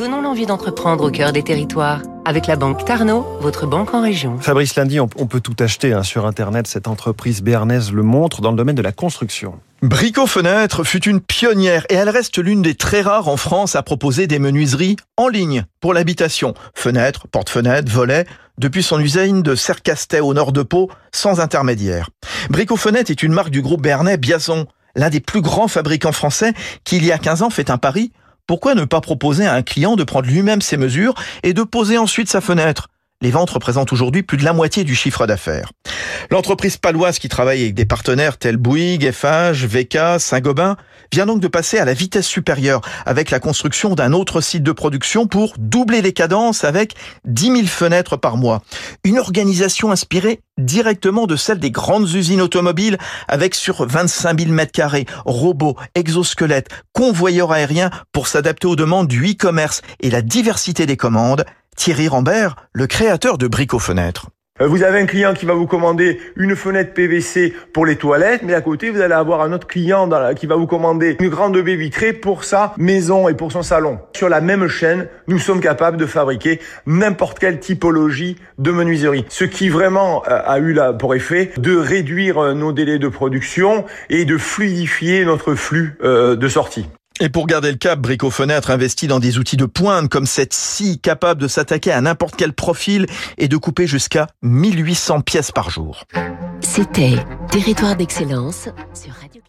Donnons l'envie d'entreprendre au cœur des territoires. Avec la banque Tarno, votre banque en région. Fabrice Lundi, on, peut tout acheter hein, sur Internet. Cette entreprise béarnaise le montre dans le domaine de la construction. Brico Fenêtre fut une pionnière et elle reste l'une des très rares en France à proposer des menuiseries en ligne pour l'habitation. Fenêtres, porte-fenêtres, volets, depuis son usine de Cercastet au nord de Pau, sans intermédiaire. Brico Fenêtre est une marque du groupe béarnais Biazon, l'un des plus grands fabricants français qui il y a 15 ans fait un pari pourquoi ne pas proposer à un client de prendre lui-même ses mesures et de poser ensuite sa fenêtre? Les ventes représentent aujourd'hui plus de la moitié du chiffre d'affaires. L'entreprise paloise qui travaille avec des partenaires tels Bouygues, FH, VK, Saint-Gobain vient donc de passer à la vitesse supérieure avec la construction d'un autre site de production pour doubler les cadences avec 10 000 fenêtres par mois. Une organisation inspirée directement de celle des grandes usines automobiles avec sur 25 000 mètres carrés, robots, exosquelettes, convoyeurs aériens pour s'adapter aux demandes du e-commerce et la diversité des commandes Thierry Rambert, le créateur de Brico Fenêtres. Euh, vous avez un client qui va vous commander une fenêtre PVC pour les toilettes, mais à côté, vous allez avoir un autre client qui va vous commander une grande baie vitrée pour sa maison et pour son salon. Sur la même chaîne, nous sommes capables de fabriquer n'importe quelle typologie de menuiserie. Ce qui vraiment euh, a eu pour effet de réduire euh, nos délais de production et de fluidifier notre flux de sortie. Et pour garder le cap, Brico Fenêtre investit dans des outils de pointe comme cette scie capable de s'attaquer à n'importe quel profil et de couper jusqu'à 1800 pièces par jour. C'était Territoire d'excellence sur Radio